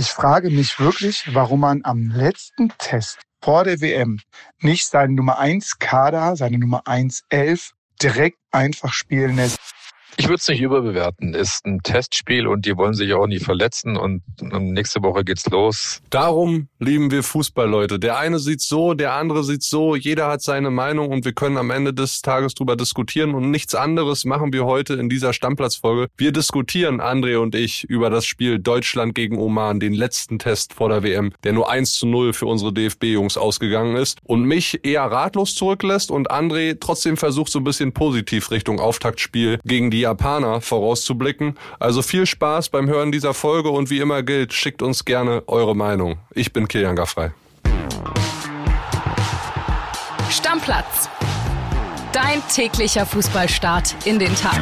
Ich frage mich wirklich, warum man am letzten Test vor der WM nicht seinen Nummer 1 Kader, seine Nummer 1 11 direkt einfach spielen lässt. Ich würde es nicht überbewerten. Ist ein Testspiel und die wollen sich auch nie verletzen und nächste Woche geht's los. Darum lieben wir Fußball, Leute. Der eine sieht so, der andere sieht so. Jeder hat seine Meinung und wir können am Ende des Tages drüber diskutieren und nichts anderes machen wir heute in dieser Stammplatzfolge. Wir diskutieren, André und ich, über das Spiel Deutschland gegen Oman, den letzten Test vor der WM, der nur 1 zu 0 für unsere DFB-Jungs ausgegangen ist und mich eher ratlos zurücklässt und André trotzdem versucht so ein bisschen positiv Richtung Auftaktspiel gegen die Japaner vorauszublicken. Also viel Spaß beim Hören dieser Folge und wie immer gilt, schickt uns gerne eure Meinung. Ich bin Kilian Gaffrey. Stammplatz. Dein täglicher Fußballstart in den Tag.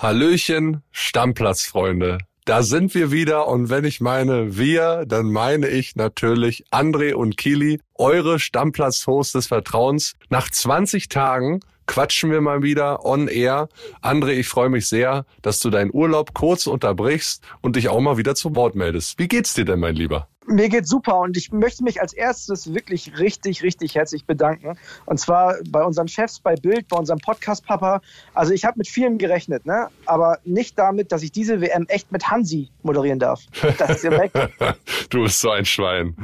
Hallöchen, Stammplatzfreunde. Da sind wir wieder und wenn ich meine wir, dann meine ich natürlich André und Kili, eure Stammplatz-Host des Vertrauens. Nach 20 Tagen quatschen wir mal wieder on air. André, ich freue mich sehr, dass du deinen Urlaub kurz unterbrichst und dich auch mal wieder zu Wort meldest. Wie geht's dir denn, mein Lieber? Mir geht's super und ich möchte mich als erstes wirklich richtig, richtig herzlich bedanken. Und zwar bei unseren Chefs bei Bild, bei unserem Podcast-Papa. Also ich habe mit vielem gerechnet, ne? aber nicht damit, dass ich diese WM echt mit Hansi moderieren darf. Das ist ja weg. du bist so ein Schwein.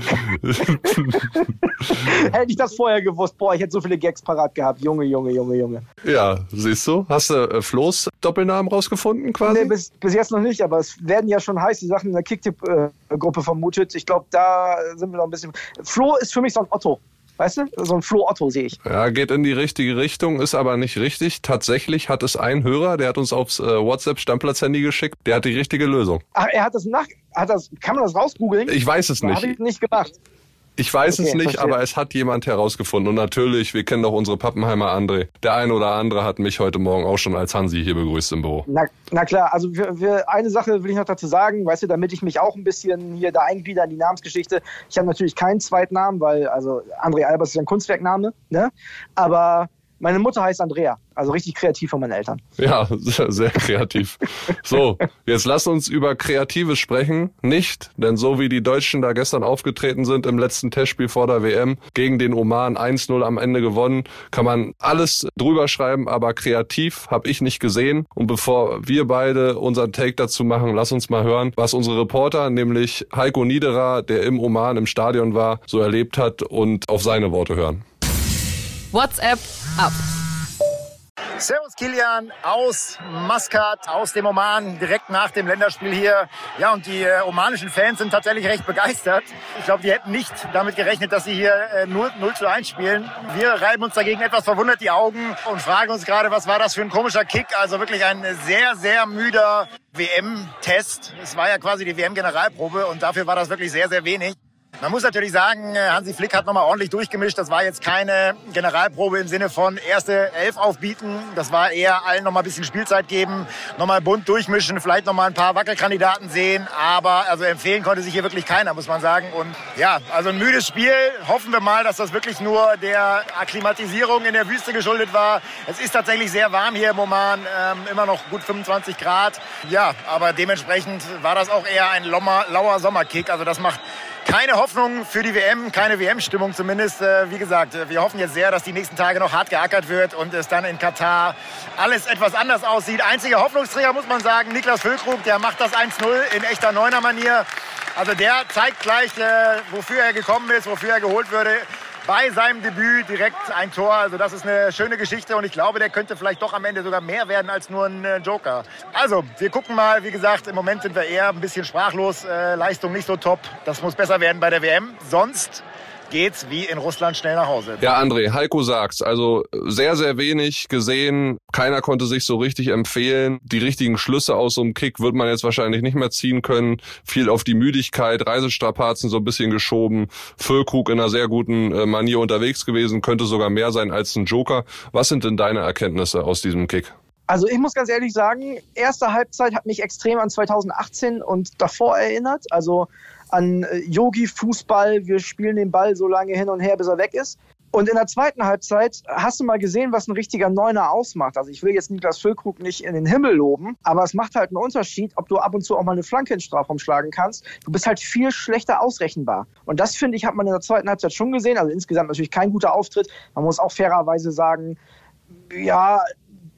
hätte ich das vorher gewusst, boah, ich hätte so viele Gags parat gehabt. Junge, Junge, Junge, Junge. Ja, siehst du? Hast du äh, Flo's Doppelnamen rausgefunden quasi? Nee, bis, bis jetzt noch nicht, aber es werden ja schon heiße Sachen in der Kicktipp-Gruppe vermutet. Ich glaube, da sind wir noch ein bisschen. Flo ist für mich so ein Otto. Weißt du? So ein Flo Otto sehe ich. Ja, geht in die richtige Richtung, ist aber nicht richtig. Tatsächlich hat es ein Hörer, der hat uns aufs äh, WhatsApp-Stammplatz-Handy geschickt, der hat die richtige Lösung. Ach, er hat das nach. Hat das, kann man das rausgoogeln? Ich weiß es nicht. Habe ich nicht gemacht. Ich weiß okay, es nicht, verstehe. aber es hat jemand herausgefunden. Und natürlich, wir kennen doch unsere Pappenheimer André. Der eine oder andere hat mich heute Morgen auch schon als Hansi hier begrüßt im Büro. Na, na klar, also für, für eine Sache will ich noch dazu sagen, weißt du, damit ich mich auch ein bisschen hier da einglieder in die Namensgeschichte. Ich habe natürlich keinen zweiten Namen, weil also André Albers ist ein Kunstwerkname, ne? Aber meine Mutter heißt Andrea, also richtig kreativ von meinen Eltern. Ja, sehr, sehr kreativ. so, jetzt lass uns über Kreatives sprechen. Nicht, denn so wie die Deutschen da gestern aufgetreten sind im letzten Testspiel vor der WM gegen den Oman 1-0 am Ende gewonnen, kann man alles drüber schreiben, aber kreativ habe ich nicht gesehen. Und bevor wir beide unseren Take dazu machen, lass uns mal hören, was unsere Reporter, nämlich Heiko Niederer, der im Oman im Stadion war, so erlebt hat und auf seine Worte hören. WhatsApp ab. Servus Kilian aus Maskat, aus dem Oman, direkt nach dem Länderspiel hier. Ja, und die äh, omanischen Fans sind tatsächlich recht begeistert. Ich glaube, die hätten nicht damit gerechnet, dass sie hier äh, 0, 0 zu 1 spielen. Wir reiben uns dagegen etwas verwundert die Augen und fragen uns gerade, was war das für ein komischer Kick? Also wirklich ein sehr, sehr müder WM-Test. Es war ja quasi die WM-Generalprobe und dafür war das wirklich sehr, sehr wenig. Man muss natürlich sagen, äh, Hansi Flick hat nochmal ordentlich durchgemischt. Das war jetzt keine Generalprobe im Sinne von erste Elf aufbieten. Das war eher allen nochmal ein bisschen Spielzeit geben, nochmal bunt durchmischen, vielleicht nochmal ein paar Wackelkandidaten sehen. Aber also empfehlen konnte sich hier wirklich keiner, muss man sagen. Und ja, also ein müdes Spiel. Hoffen wir mal, dass das wirklich nur der Akklimatisierung in der Wüste geschuldet war. Es ist tatsächlich sehr warm hier im Oman, ähm, immer noch gut 25 Grad. Ja, aber dementsprechend war das auch eher ein lauer Sommerkick. Also das macht keine Hoffnung für die WM, keine WM-Stimmung zumindest. Äh, wie gesagt, wir hoffen jetzt sehr, dass die nächsten Tage noch hart geackert wird und es dann in Katar alles etwas anders aussieht. Einziger Hoffnungsträger muss man sagen, Niklas Füllkrug, der macht das 1-0 in echter Neuner-Manier. Also der zeigt gleich, äh, wofür er gekommen ist, wofür er geholt würde bei seinem Debüt direkt ein Tor. Also das ist eine schöne Geschichte und ich glaube, der könnte vielleicht doch am Ende sogar mehr werden als nur ein äh, Joker. Also, wir gucken mal. Wie gesagt, im Moment sind wir eher ein bisschen sprachlos. Äh, Leistung nicht so top. Das muss besser werden bei der WM. Sonst geht's wie in Russland schnell nach Hause. Ja, André, Heiko sagt's. Also sehr, sehr wenig gesehen. Keiner konnte sich so richtig empfehlen. Die richtigen Schlüsse aus so einem Kick wird man jetzt wahrscheinlich nicht mehr ziehen können. Viel auf die Müdigkeit, Reisestrapazen so ein bisschen geschoben. Füllkrug in einer sehr guten äh, Manier unterwegs gewesen, könnte sogar mehr sein als ein Joker. Was sind denn deine Erkenntnisse aus diesem Kick? Also ich muss ganz ehrlich sagen, erste Halbzeit hat mich extrem an 2018 und davor erinnert. Also an äh, Yogi-Fußball, wir spielen den Ball so lange hin und her, bis er weg ist. Und in der zweiten Halbzeit hast du mal gesehen, was ein richtiger Neuner ausmacht. Also ich will jetzt Niklas Füllkrug nicht in den Himmel loben, aber es macht halt einen Unterschied, ob du ab und zu auch mal eine Flanke in den Strafraum schlagen kannst. Du bist halt viel schlechter ausrechenbar. Und das, finde ich, hat man in der zweiten Halbzeit schon gesehen. Also insgesamt natürlich kein guter Auftritt. Man muss auch fairerweise sagen, ja,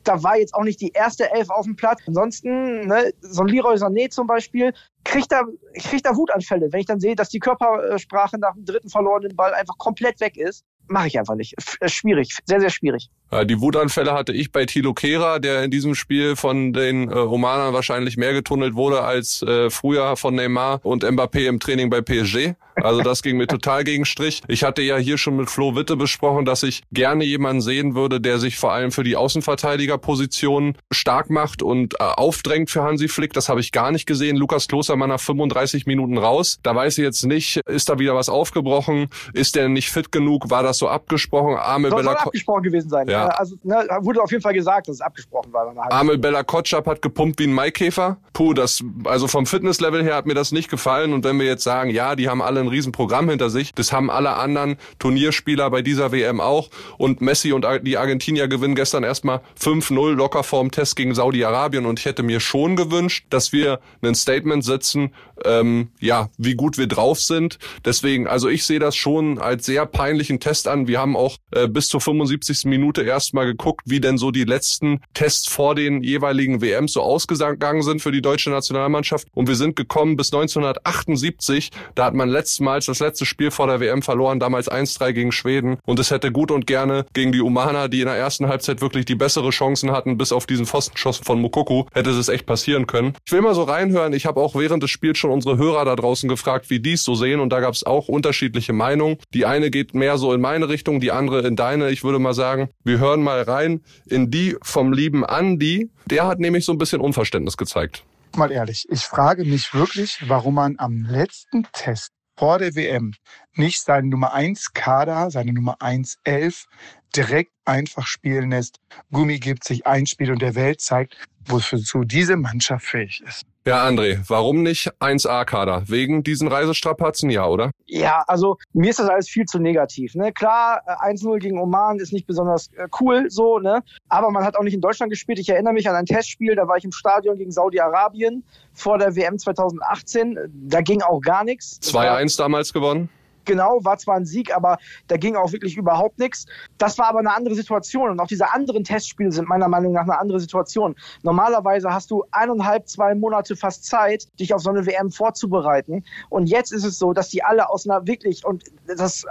da war jetzt auch nicht die erste Elf auf dem Platz. Ansonsten, ne, so ein Leroy Sané zum Beispiel, kriegt da, kriegt da Wutanfälle, wenn ich dann sehe, dass die Körpersprache nach dem dritten verlorenen Ball einfach komplett weg ist mache ich einfach nicht. Äh, schwierig, sehr, sehr schwierig. Die Wutanfälle hatte ich bei Thilo Kehrer, der in diesem Spiel von den äh, Romanern wahrscheinlich mehr getunnelt wurde als äh, früher von Neymar und Mbappé im Training bei PSG. Also das ging mir total gegen Strich. Ich hatte ja hier schon mit Flo Witte besprochen, dass ich gerne jemanden sehen würde, der sich vor allem für die Außenverteidigerposition stark macht und äh, aufdrängt für Hansi Flick. Das habe ich gar nicht gesehen. Lukas Klostermann nach 35 Minuten raus. Da weiß ich jetzt nicht, ist da wieder was aufgebrochen? Ist der nicht fit genug? War das so abgesprochen? Amel Bella soll abgesprochen gewesen sein. Ja. Also ne, wurde auf jeden Fall gesagt, dass es abgesprochen war. Amel Bella Kotschap hat gepumpt wie ein Maikäfer. Puh, das also vom Fitnesslevel her hat mir das nicht gefallen. Und wenn wir jetzt sagen, ja, die haben alle ein Riesenprogramm hinter sich. Das haben alle anderen Turnierspieler bei dieser WM auch. Und Messi und die Argentinier gewinnen gestern erstmal 5-0 locker vorm Test gegen Saudi-Arabien. Und ich hätte mir schon gewünscht, dass wir ein Statement setzen, ähm, ja, wie gut wir drauf sind. Deswegen, also ich sehe das schon als sehr peinlichen Test an. Wir haben auch äh, bis zur 75. Minute erstmal geguckt, wie denn so die letzten Tests vor den jeweiligen WMs so ausgegangen sind für die deutsche Nationalmannschaft. Und wir sind gekommen bis 1978. Da hat man letztmals das letzte Spiel vor der WM verloren, damals 1-3 gegen Schweden. Und es hätte gut und gerne gegen die Umana, die in der ersten Halbzeit wirklich die bessere Chancen hatten, bis auf diesen Pfostenschuss von Mokoku, hätte es echt passieren können. Ich will mal so reinhören. Ich habe auch während des Spiels schon unsere Hörer da draußen gefragt, wie die es so sehen. Und da gab es auch unterschiedliche Meinungen. Die eine geht mehr so in meine Richtung, die andere in deine. Ich würde mal sagen, wir hören mal rein in die vom lieben Andi. Der hat nämlich so ein bisschen Unverständnis gezeigt. Mal ehrlich, ich frage mich wirklich, warum man am letzten Test vor der WM nicht seinen Nummer 1 Kader, seine Nummer 1 11 direkt einfach spielen lässt, Gummi gibt, sich einspielt und der Welt zeigt, wozu diese Mannschaft fähig ist. Ja, André, warum nicht 1A-Kader? Wegen diesen Reisestrapazen, ja, oder? Ja, also mir ist das alles viel zu negativ. Ne? Klar, 1-0 äh, gegen Oman ist nicht besonders äh, cool, so, ne? Aber man hat auch nicht in Deutschland gespielt. Ich erinnere mich an ein Testspiel, da war ich im Stadion gegen Saudi-Arabien vor der WM 2018. Da ging auch gar nichts. 2-1 damals gewonnen genau, war zwar ein Sieg, aber da ging auch wirklich überhaupt nichts. Das war aber eine andere Situation und auch diese anderen Testspiele sind meiner Meinung nach eine andere Situation. Normalerweise hast du eineinhalb, zwei Monate fast Zeit, dich auf so eine WM vorzubereiten und jetzt ist es so, dass die alle aus einer wirklich und das,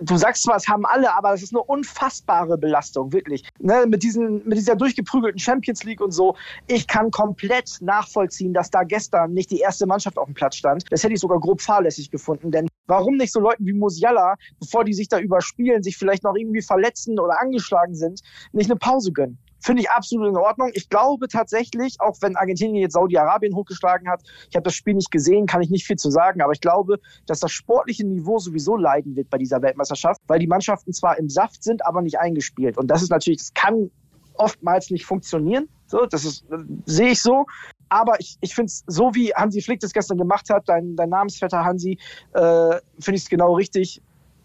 du sagst zwar, es haben alle, aber das ist eine unfassbare Belastung, wirklich. Ne, mit, diesen, mit dieser durchgeprügelten Champions League und so. Ich kann komplett nachvollziehen, dass da gestern nicht die erste Mannschaft auf dem Platz stand. Das hätte ich sogar grob fahrlässig gefunden, denn warum nicht so Leuten wie Musiala, bevor die sich da überspielen, sich vielleicht noch irgendwie verletzen oder angeschlagen sind, nicht eine Pause gönnen? Finde ich absolut in Ordnung. Ich glaube tatsächlich, auch wenn Argentinien jetzt Saudi-Arabien hochgeschlagen hat, ich habe das Spiel nicht gesehen, kann ich nicht viel zu sagen, aber ich glaube, dass das sportliche Niveau sowieso leiden wird bei dieser Weltmeisterschaft, weil die Mannschaften zwar im Saft sind, aber nicht eingespielt. Und das ist natürlich, das kann oftmals nicht funktionieren. So, das ist, sehe ich so. Aber ich, ich finde es, so wie Hansi Flick das gestern gemacht hat, dein, dein Namensvetter Hansi, äh, finde ich es genau richtig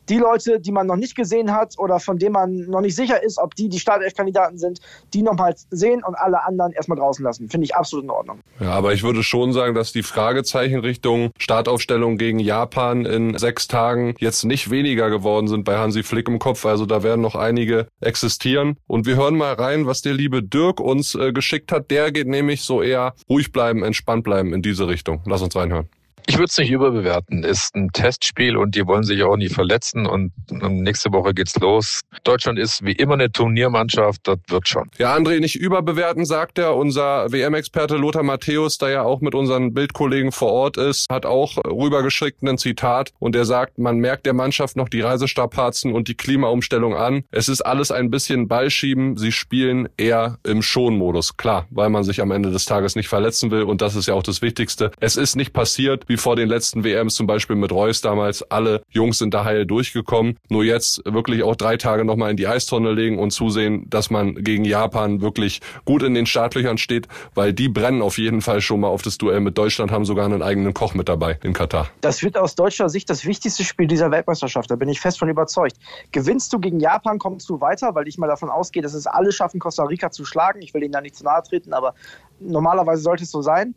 die Leute, die man noch nicht gesehen hat oder von denen man noch nicht sicher ist, ob die die Startelf-Kandidaten sind, die nochmal sehen und alle anderen erstmal draußen lassen. Finde ich absolut in Ordnung. Ja, aber ich würde schon sagen, dass die Fragezeichen Richtung Startaufstellung gegen Japan in sechs Tagen jetzt nicht weniger geworden sind bei Hansi Flick im Kopf. Also da werden noch einige existieren. Und wir hören mal rein, was der liebe Dirk uns äh, geschickt hat. Der geht nämlich so eher ruhig bleiben, entspannt bleiben in diese Richtung. Lass uns reinhören. Ich würde es nicht überbewerten. Ist ein Testspiel und die wollen sich auch nie verletzen und nächste Woche geht's los. Deutschland ist wie immer eine Turniermannschaft, das wird schon. Ja, André, nicht überbewerten, sagt er. Unser WM-Experte Lothar Matthäus, der ja auch mit unseren Bildkollegen vor Ort ist, hat auch rübergeschickt ein Zitat und er sagt, man merkt der Mannschaft noch die Reisestrapazen und die Klimaumstellung an. Es ist alles ein bisschen Ballschieben. Sie spielen eher im Schonmodus. Klar, weil man sich am Ende des Tages nicht verletzen will und das ist ja auch das Wichtigste. Es ist nicht passiert wie vor den letzten WMs, zum Beispiel mit Reus damals. Alle Jungs sind da heil durchgekommen. Nur jetzt wirklich auch drei Tage nochmal in die Eistonne legen und zusehen, dass man gegen Japan wirklich gut in den Startlöchern steht, weil die brennen auf jeden Fall schon mal auf das Duell mit Deutschland, haben sogar einen eigenen Koch mit dabei in Katar. Das wird aus deutscher Sicht das wichtigste Spiel dieser Weltmeisterschaft. Da bin ich fest von überzeugt. Gewinnst du gegen Japan, kommst du weiter, weil ich mal davon ausgehe, dass es alle schaffen, Costa Rica zu schlagen. Ich will ihnen da nicht zu nahe treten, aber normalerweise sollte es so sein.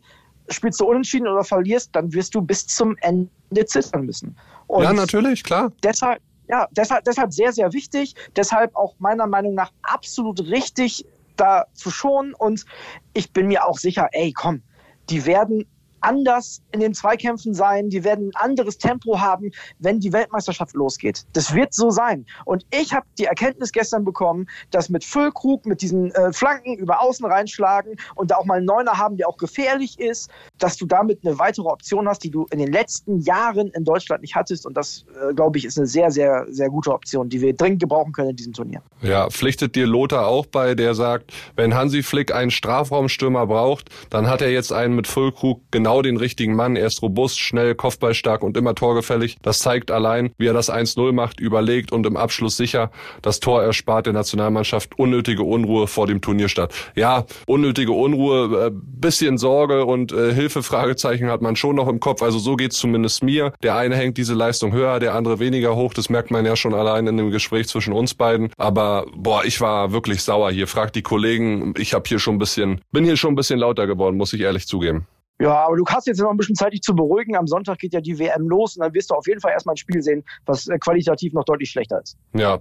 Spielst du unentschieden oder verlierst, dann wirst du bis zum Ende zittern müssen. Und ja, natürlich, klar. Deshalb, ja, deshalb, deshalb sehr, sehr wichtig. Deshalb auch meiner Meinung nach absolut richtig, da zu schonen. Und ich bin mir auch sicher, ey, komm, die werden anders in den Zweikämpfen sein, die werden ein anderes Tempo haben, wenn die Weltmeisterschaft losgeht. Das wird so sein. Und ich habe die Erkenntnis gestern bekommen, dass mit Füllkrug, mit diesen äh, Flanken über außen reinschlagen und da auch mal einen Neuner haben, der auch gefährlich ist, dass du damit eine weitere Option hast, die du in den letzten Jahren in Deutschland nicht hattest. Und das, äh, glaube ich, ist eine sehr, sehr, sehr gute Option, die wir dringend gebrauchen können in diesem Turnier. Ja, pflichtet dir Lothar auch bei, der sagt, wenn Hansi Flick einen Strafraumstürmer braucht, dann hat er jetzt einen mit Füllkrug genau genau den richtigen Mann. Er ist robust, schnell, kopfballstark und immer torgefällig. Das zeigt allein, wie er das 1-0 macht, überlegt und im Abschluss sicher. Das Tor erspart der Nationalmannschaft unnötige Unruhe vor dem Turnierstart. Ja, unnötige Unruhe, äh, bisschen Sorge und äh, Hilfefragezeichen hat man schon noch im Kopf. Also so geht's zumindest mir. Der eine hängt diese Leistung höher, der andere weniger hoch. Das merkt man ja schon allein in dem Gespräch zwischen uns beiden. Aber boah, ich war wirklich sauer hier. Fragt die Kollegen. Ich habe hier schon ein bisschen, bin hier schon ein bisschen lauter geworden, muss ich ehrlich zugeben. Ja, aber du hast jetzt noch ein bisschen Zeit, dich zu beruhigen. Am Sonntag geht ja die WM los und dann wirst du auf jeden Fall erstmal ein Spiel sehen, was äh, qualitativ noch deutlich schlechter ist. Ja.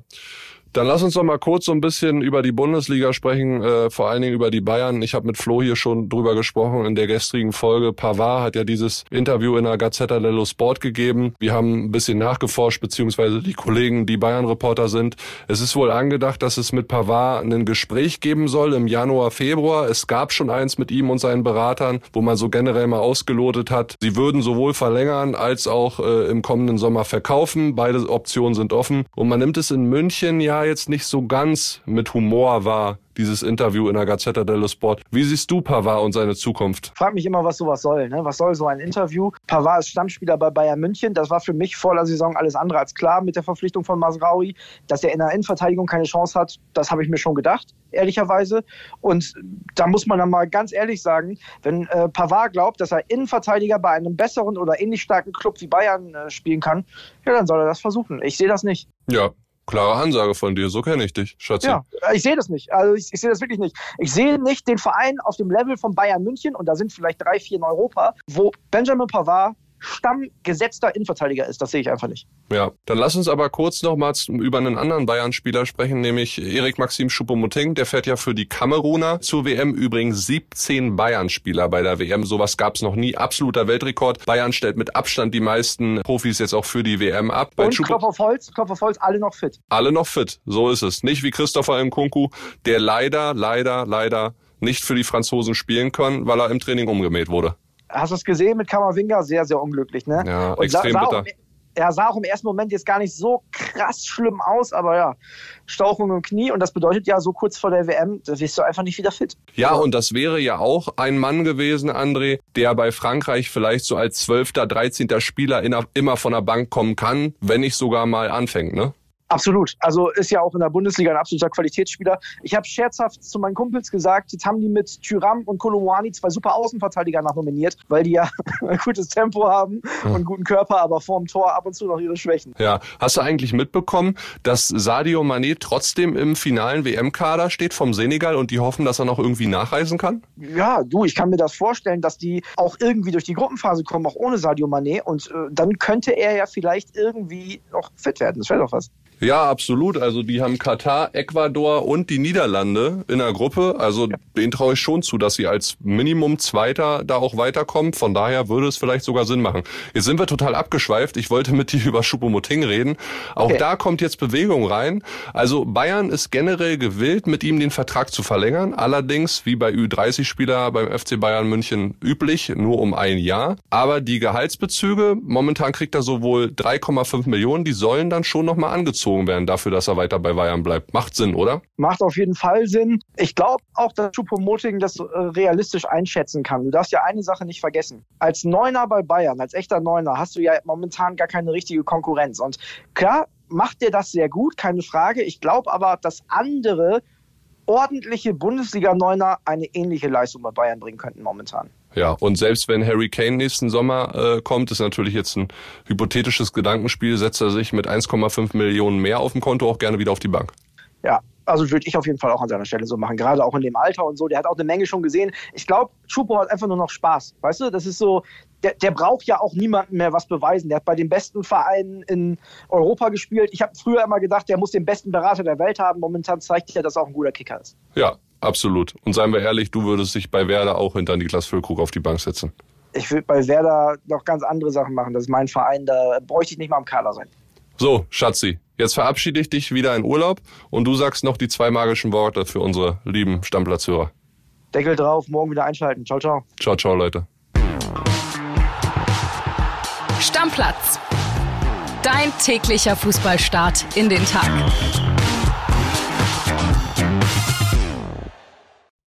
Dann lass uns doch mal kurz so ein bisschen über die Bundesliga sprechen, äh, vor allen Dingen über die Bayern. Ich habe mit Flo hier schon drüber gesprochen in der gestrigen Folge. Pavard hat ja dieses Interview in der Gazzetta dello Sport gegeben. Wir haben ein bisschen nachgeforscht, beziehungsweise die Kollegen, die Bayern-Reporter sind. Es ist wohl angedacht, dass es mit Pavard ein Gespräch geben soll im Januar, Februar. Es gab schon eins mit ihm und seinen Beratern, wo man so generell mal ausgelotet hat. Sie würden sowohl verlängern als auch äh, im kommenden Sommer verkaufen. Beide Optionen sind offen. Und man nimmt es in München ja jetzt nicht so ganz mit Humor wahr, dieses Interview in der Gazzetta dello Sport. Wie siehst du Pavard und seine Zukunft? Frag mich immer, was sowas soll. Ne? Was soll so ein Interview? Pavard ist Stammspieler bei Bayern München. Das war für mich vor der Saison alles andere als klar mit der Verpflichtung von Masraui. Dass er in der Innenverteidigung keine Chance hat, das habe ich mir schon gedacht, ehrlicherweise. Und da muss man dann mal ganz ehrlich sagen, wenn äh, Pavard glaubt, dass er Innenverteidiger bei einem besseren oder ähnlich starken Club wie Bayern äh, spielen kann, ja, dann soll er das versuchen. Ich sehe das nicht. Ja, Klare Ansage von dir, so kenne ich dich, Schatzi. Ja, ich sehe das nicht. Also ich, ich sehe das wirklich nicht. Ich sehe nicht den Verein auf dem Level von Bayern München, und da sind vielleicht drei, vier in Europa, wo Benjamin Pavard stammgesetzter Innenverteidiger ist. Das sehe ich einfach nicht. Ja, dann lass uns aber kurz nochmals über einen anderen Bayern-Spieler sprechen, nämlich Erik Maxim Choupo-Moting. Der fährt ja für die Kameruner zur WM. Übrigens 17 Bayern-Spieler bei der WM. Sowas gab es noch nie. Absoluter Weltrekord. Bayern stellt mit Abstand die meisten Profis jetzt auch für die WM ab. Bei Und Klopf auf Holz, Klopf auf Holz, alle noch fit. Alle noch fit, so ist es. Nicht wie Christopher Nkunku, der leider, leider, leider nicht für die Franzosen spielen kann, weil er im Training umgemäht wurde. Hast du es gesehen mit Kammerwinger? Sehr, sehr unglücklich, ne? Ja, Und extrem sah, bitter. Auch, er sah auch im ersten Moment jetzt gar nicht so krass schlimm aus, aber ja, Stauchung im Knie und das bedeutet ja, so kurz vor der WM, da wirst du einfach nicht wieder fit. Ja, und das wäre ja auch ein Mann gewesen, André, der bei Frankreich vielleicht so als 12., 13. Spieler immer von der Bank kommen kann, wenn nicht sogar mal anfängt, ne? Absolut. Also ist ja auch in der Bundesliga ein absoluter Qualitätsspieler. Ich habe scherzhaft zu meinen Kumpels gesagt, jetzt haben die mit Tyram und Kolomwani zwei super Außenverteidiger nachnominiert, weil die ja ein gutes Tempo haben und einen guten Körper, aber vorm Tor ab und zu noch ihre Schwächen. Ja, hast du eigentlich mitbekommen, dass Sadio Mané trotzdem im finalen WM-Kader steht vom Senegal und die hoffen, dass er noch irgendwie nachreisen kann? Ja, du, ich kann mir das vorstellen, dass die auch irgendwie durch die Gruppenphase kommen, auch ohne Sadio Mané und äh, dann könnte er ja vielleicht irgendwie noch fit werden. Das wäre doch was. Ja, absolut. Also die haben Katar, Ecuador und die Niederlande in der Gruppe. Also ja. denen traue ich schon zu, dass sie als Minimum Zweiter da auch weiterkommen. Von daher würde es vielleicht sogar Sinn machen. Jetzt sind wir total abgeschweift. Ich wollte mit dir über Schupomoting reden. Auch okay. da kommt jetzt Bewegung rein. Also Bayern ist generell gewillt, mit ihm den Vertrag zu verlängern. Allerdings, wie bei Ü30-Spieler beim FC Bayern München üblich, nur um ein Jahr. Aber die Gehaltsbezüge, momentan kriegt er sowohl 3,5 Millionen, die sollen dann schon nochmal angezogen gezogen werden dafür, dass er weiter bei Bayern bleibt. Macht Sinn, oder? Macht auf jeden Fall Sinn. Ich glaube auch, dass Choupo-Moting das äh, realistisch einschätzen kann. Du darfst ja eine Sache nicht vergessen. Als Neuner bei Bayern, als echter Neuner, hast du ja momentan gar keine richtige Konkurrenz. Und klar, macht der das sehr gut, keine Frage. Ich glaube aber, dass andere ordentliche Bundesliga-Neuner eine ähnliche Leistung bei Bayern bringen könnten momentan. Ja, und selbst wenn Harry Kane nächsten Sommer äh, kommt, ist natürlich jetzt ein hypothetisches Gedankenspiel, setzt er sich mit 1,5 Millionen mehr auf dem Konto auch gerne wieder auf die Bank. Ja, also würde ich auf jeden Fall auch an seiner Stelle so machen, gerade auch in dem Alter und so. Der hat auch eine Menge schon gesehen. Ich glaube, Chupo hat einfach nur noch Spaß. Weißt du, das ist so, der, der braucht ja auch niemandem mehr was beweisen. Der hat bei den besten Vereinen in Europa gespielt. Ich habe früher immer gedacht, der muss den besten Berater der Welt haben. Momentan zeigt er, dass er auch ein guter Kicker ist. Ja, absolut. Und seien wir ehrlich, du würdest dich bei Werder auch hinter Niklas Füllkrug auf die Bank setzen. Ich würde bei Werder noch ganz andere Sachen machen. Das ist mein Verein, da bräuchte ich nicht mal im Kader sein. So, Schatzi, jetzt verabschiede ich dich wieder in Urlaub und du sagst noch die zwei magischen Worte für unsere lieben Stammplatzhörer. Deckel drauf, morgen wieder einschalten. Ciao, ciao. Ciao, ciao, Leute. Stammplatz. Dein täglicher Fußballstart in den Tag.